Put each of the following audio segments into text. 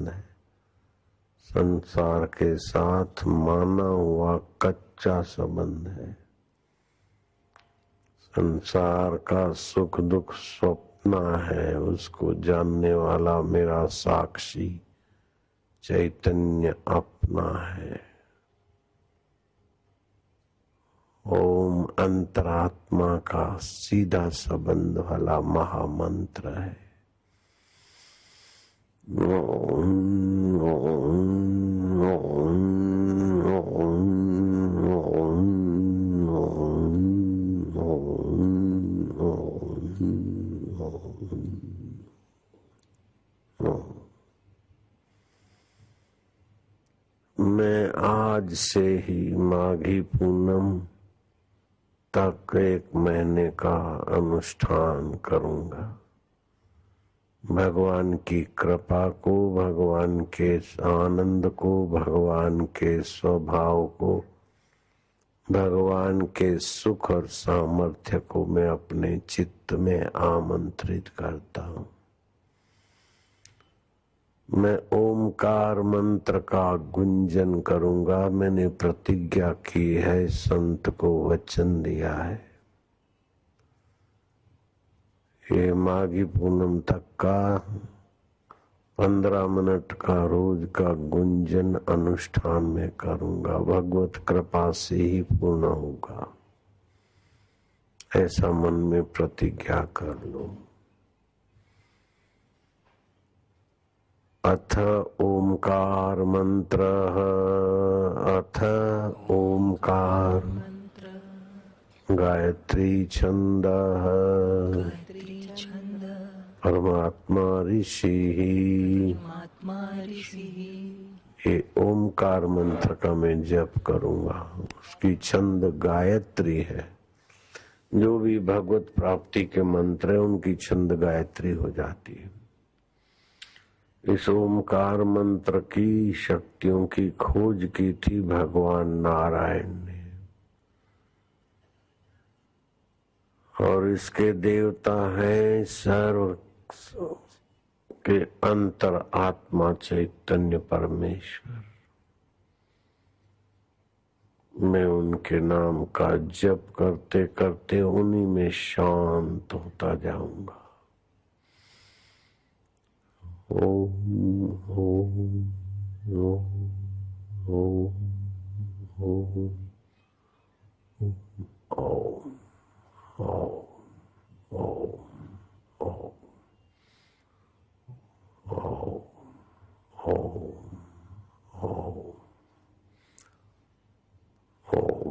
है। संसार के साथ माना हुआ कच्चा संबंध है। संसार का सुख दुख स्वप्न है, उसको जानने वाला मेरा साक्षी चैतन्य अपना है। ओम अंतरात्मा का सीधा संबंध वाला महामंत्र है। मैं आज से ही माघी पूनम तक एक महीने का अनुष्ठान करूँगा। भगवान की कृपा को, भगवान के आनंद को, भगवान के स्वभाव को, भगवान के सुख और सामर्थ्य को मैं अपने चित्त में आमंत्रित करता हूँ। मैं ओमकार मंत्र का गुंजन करूँगा। मैंने प्रतिज्ञा की है, संत को वचन दिया है। ये माघी पूनम तक का पंद्रह मिनट का रोज का गुंजन अनुष्ठान में करूँगा। भगवत कृपा से ही पूर्ण होगा। ऐसा मन में प्रतिज्ञा कर लो। अथ ओमकार मंत्र। अथ ओमकार गायत्री छंद। परमात्मा ऋषि ये ओमकार मंत्र का मैं जप करूँगा। उसकी छंद गायत्री है। जो भी भगवत प्राप्ति के मंत्र है उनकी छंद गायत्री हो जाती है। इस ओमकार मंत्र की शक्तियों की खोज की थी भगवान नारायण ने। और इसके देवता हैं सर्व के अंतर आत्मा चैतन्य परमेश्वर। मैं उनके नाम का जप करते करते उन्हीं में शांत होता जाऊँगा। Om Om Om Om Om Om Om. Oh. Oh. Oh. Oh.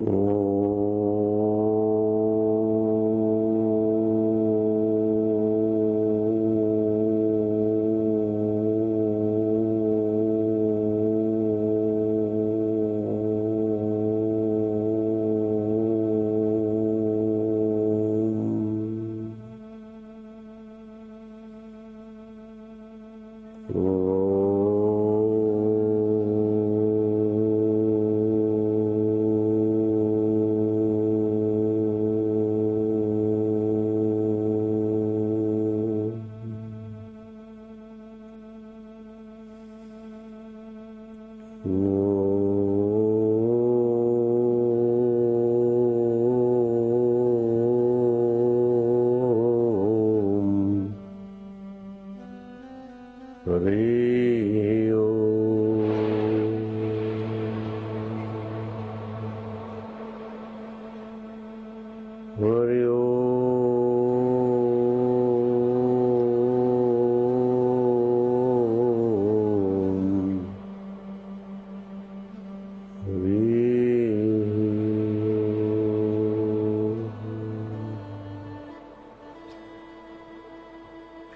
Oh.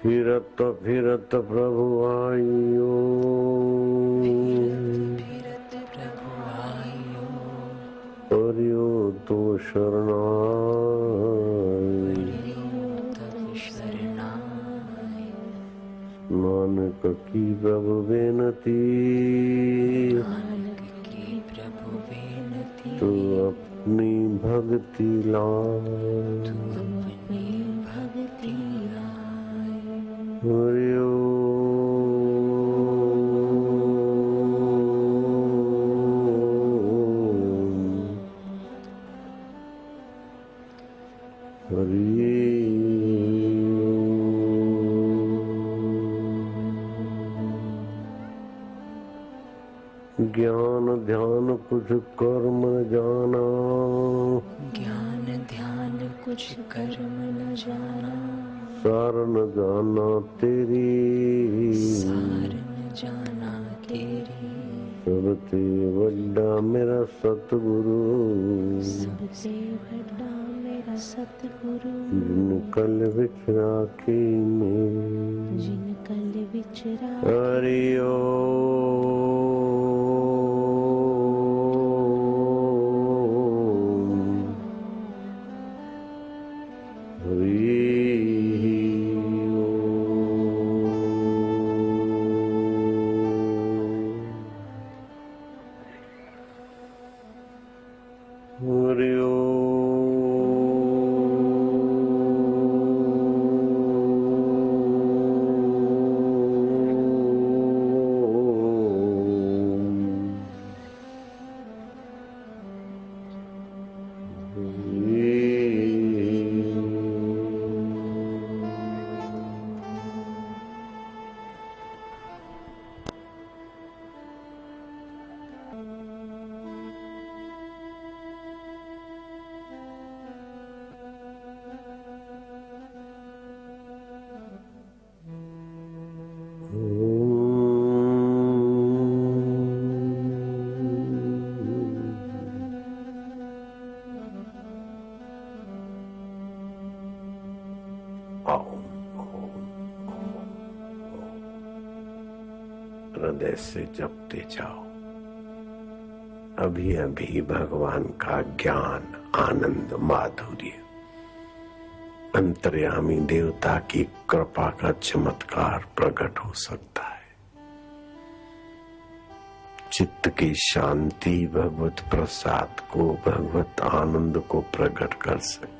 फिरत फिरत प्रभु आयो तो नानक की प्रभु बेनती नानक की प्रभु बेनती तू अपनी भक्ति ला ज्ञान ध्यान कुछ कर्म जाना। ज्ञान ध्यान कुछ कर्म न जाना। सार न जाना तेरी। सार न जाना तेरी। सबसे बड़ा मेरा सतगुरु। सबसे बड़ा मेरा सतगुरु। जिन कल विचरा की में जिन कल विचरा हरिओ हृदय से जपते जाओ। अभी अभी भगवान का ज्ञान, आनंद, माधुर्य, अंतर्यामी देवता की कृपा का चमत्कार प्रकट हो सकता है। चित्त की शांति भगवत प्रसाद को, भगवत आनंद को प्रकट कर सकती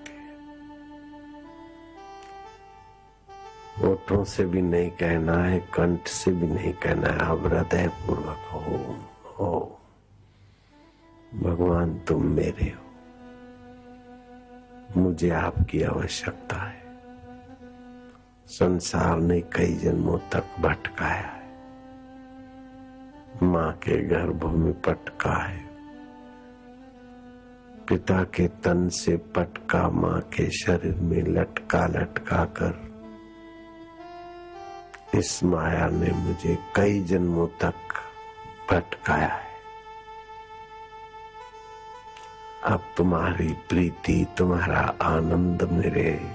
होठों से भी नहीं कहना है, कंठ से भी नहीं कहना है। अब हृदय पूर्वक हो हो भगवान, तुम मेरे हो। मुझे आपकी आवश्यकता है। संसार ने कई जन्मों तक भटकाया है। माँ के गर्भ में पटका है पिता के तन से पटका माँ के शरीर में लटका लटका कर इस माया ने मुझे कई जन्मों तक भटकाया है। अब तुम्हारी प्रीति, तुम्हारा आनंद मेरे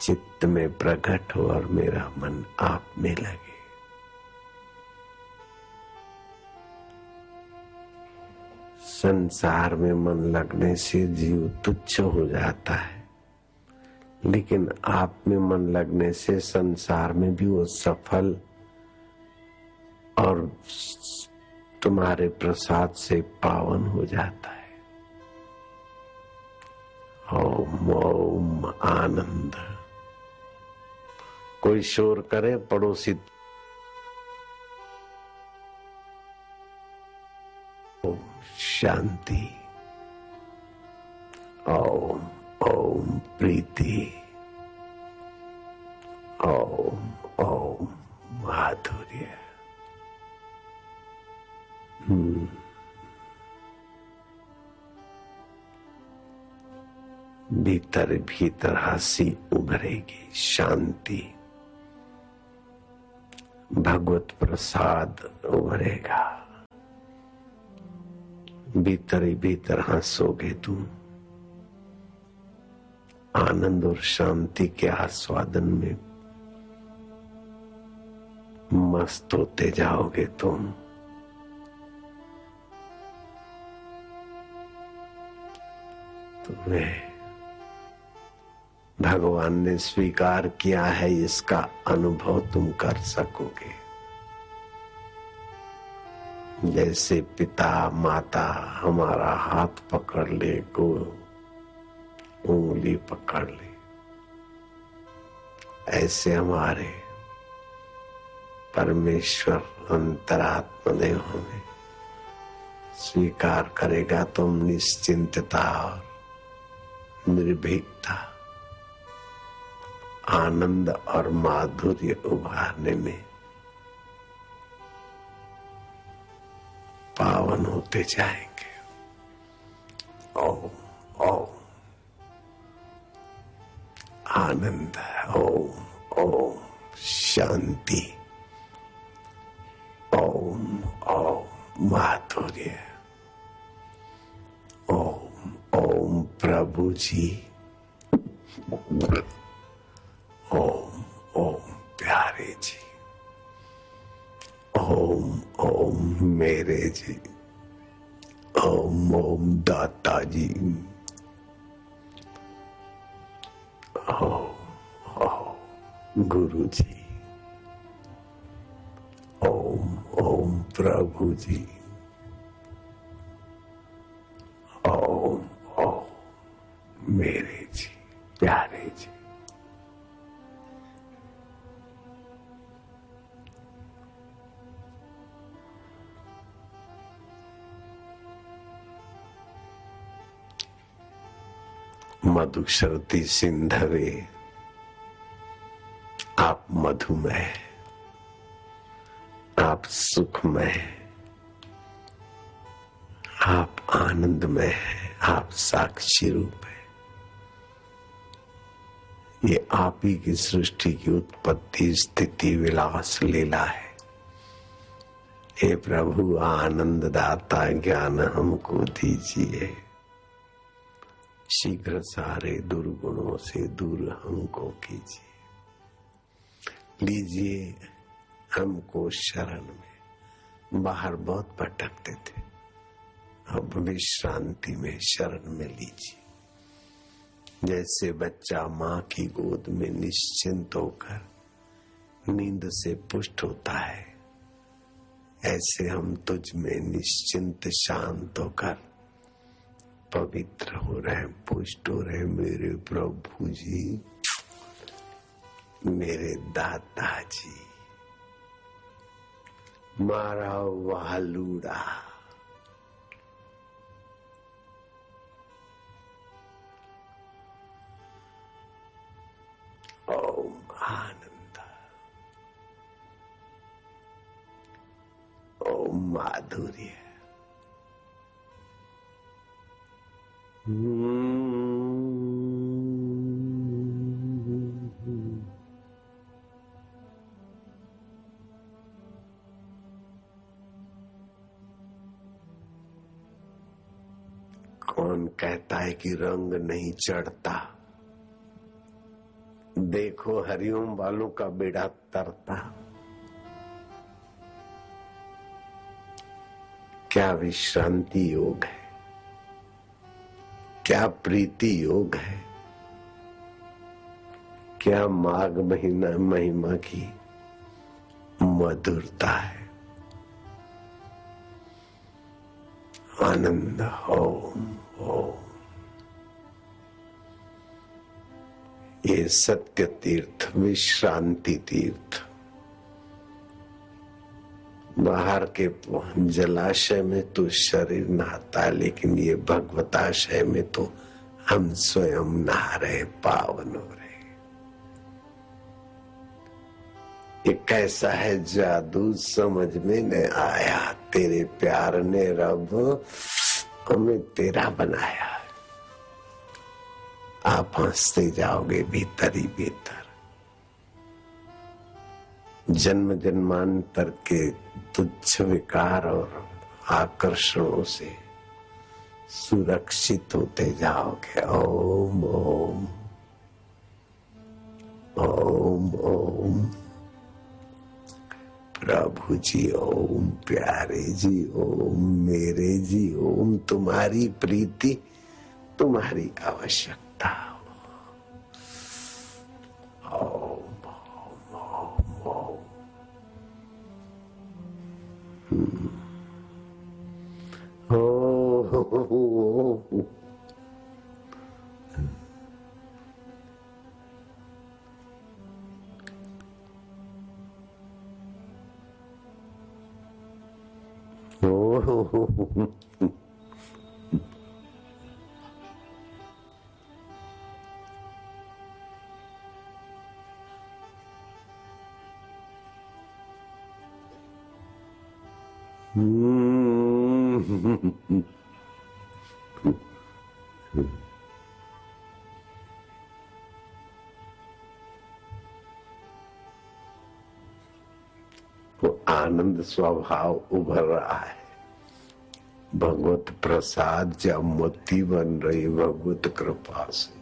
चित्त में प्रकट हो और मेरा मन आप में लगे। संसार में मन लगने से जीव तुच्छ हो जाता है। लेकिन आप में मन लगने से संसार में भी वो सफल और तुम्हारे प्रसाद से पावन हो जाता है। ओम ओम, आनंद। कोई शोर करे पड़ोसी। शांति। ओम। ओम प्रीति ओम ओम माधुर्य भीतर भीतर हँसी उभरेगी शांति भगवत प्रसाद उभरेगा भीतर ही भीतर हंसोगे तुम आनंद और शांति के आस्वादन में मस्त होते जाओगे तुम। तुम्हें भगवान ने स्वीकार किया है, इसका अनुभव तुम कर सकोगे। जैसे पिता माता हमारा हाथ पकड़ ले को उंगली पकड़ ले। ऐसे हमारे परमेश्वर अंतरात्म देव हमें स्वीकार करेगा तुम निश्चिंतता और निर्भीकता, आनंद और माधुर्य उभारने में पावन होते जाएँगे। ओम ओम। आनंद, ओम ओम, शांति, ओम ओम, माधुर्य, ओम ओम प्रभु जी ओम ओम प्यारे जी ओम ओम मेरे जी ओम ओम दाता जी गुरु जी ओम ओम प्रभु जी ओम ओम मेरे जी प्यारे जी। मधुशरती मधुमय आप सुखमय आप आनंदमय है। आप साक्षी रूप है। ये आप ही की सृष्टि की उत्पत्ति, स्थिति, विलास, लीला है। हे प्रभु आनंद दाता ज्ञान हमको दीजिए। शीघ्र सारे दुर्गुणों से दूर हमको कीजिए। लीजिए, हमको शरण में। बाहर बहुत भटकते थे। अब विश्रांति में शरण में लीजिए। जैसे बच्चा माँ की गोद में निश्चिंत होकर नींद से पुष्ट होता है, ऐसे हम तुझ में निश्चिंत शांत होकर पवित्र हो रहे पुष्ट हो रहे मेरे प्रभु जी। मेरे दादाजी। मारा वालूड़ा ओम आनंद। ओम माधुर्य। कौन कहता है कि रंग नहीं चढ़ता? देखो हरिओम वालों का बेड़ा तरता। क्या विश्रांति योग है? क्या प्रीति योग है? क्या माघ महीना महिमा की मधुरता है? आनंद ओम ये सत्य तीर्थ विश्रांति तीर्थ बाहर के जलाशय में तो शरीर नहाता है, लेकिन ये भगवताशय में तो हम स्वयं नहा रहे, पावन हो रहे। ये कैसा है जादू, समझ में न आया। तेरे प्यार ने रब हमें तेरा बनाया है। आप हँसते जाओगे भीतर ही भीतर। जन्म जन्मांतर के तुच्छ विकार और आकर्षणों से सुरक्षित होते जाओगे। ओम ओम। ओम ओम। प्रभु जी ओम प्यारे जी ओम मेरे जी ओम तुम्हारी प्रीति तुम्हारी आवश्यकता। ओ, वो आनंद स्वभाव उभर रहा है। भगवत प्रसाद जब मोती बन रही भगवत कृपा से।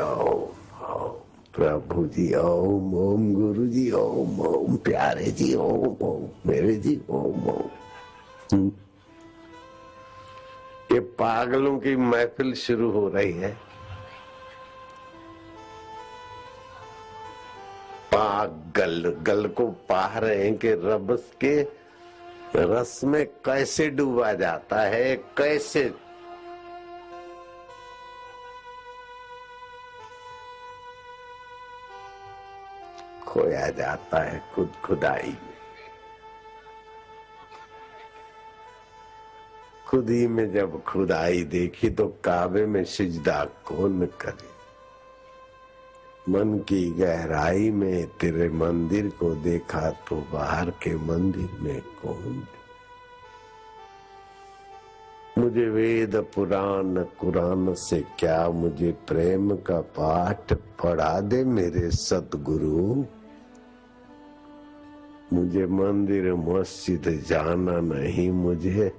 ओम ओम, प्रभु जी, ओम ओम, गुरु जी, ओम ओम, प्यारे जी, ओम ओम, मेरे जी, ओम ओम। हम्म। ये पागलों की महफिल शुरू हो रही है। पागल गल को पा रहे हैं कि रब के रस में कैसे डूबा जाता है, कैसे? खोया जाता है खुद खुदाई में। खुद ही में जब खुदाई देखी तो काबे में सिजदा कौन करे? मन की गहराई में तेरे मंदिर को देखा तो बाहर के मंदिर में कौन? मुझे वेद पुराण, कुरान से क्या मुझे प्रेम का पाठ पढ़ा दे मेरे सतगुरु मुझे मंदिर मस्जिद जाना नहीं, मुझे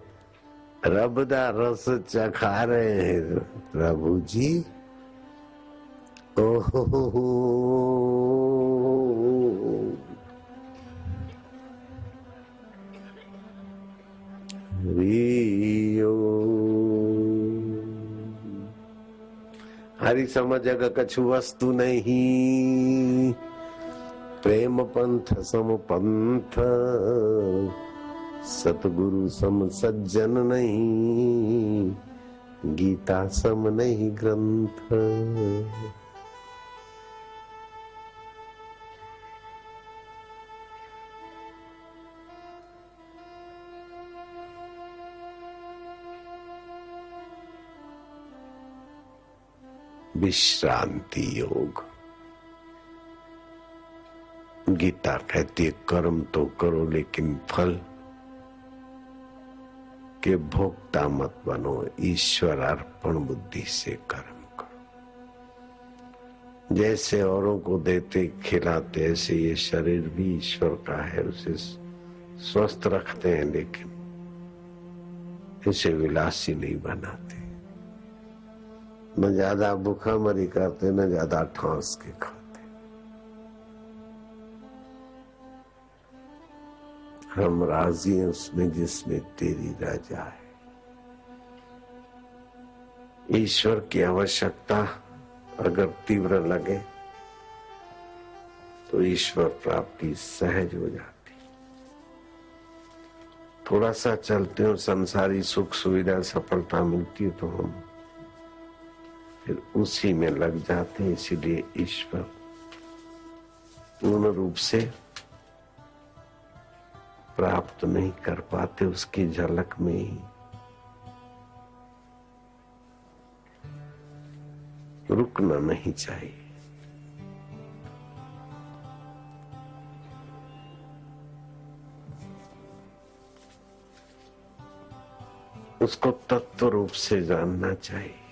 रब दा रस चखा रहे हैं। प्रभु जी? हरी समझ कछु वस्तु नहीं। प्रेम पंथ सम पंथ। सतगुरु सम सज्जन नहीं। गीता सम नहीं ग्रंथ। विश्रांति योग। गीता कहती है, कर्म तो करो, लेकिन फल के भोक्ता मत बनो। ईश्वर अर्पण बुद्धि से कर्म करो। जैसे औरों को देते, खिलाते, ऐसे ये शरीर भी ईश्वर का है, उसे स्वस्थ रखते हैं, लेकिन इसे विलासी नहीं बनाते। न ज़्यादा भूखा मरी करते न ज़्यादा ठांस के खाते। हम राज़ी हैं उसमें जिसमें तेरी राजा है। ईश्वर की आवश्यकता अगर तीव्र लगे तो ईश्वर प्राप्ति सहज हो जाती। थोड़ा सा चलते हो संसारी सुख सुविधा सफलता मिलती है तो हम फिर उसी में लग जाते हैं, इसीलिए ईश्वर पूर्ण रूप से प्राप्त नहीं कर पाते उसकी झलक में ही। रुकना नहीं चाहिए। उसको तत्व रूप से जानना चाहिए।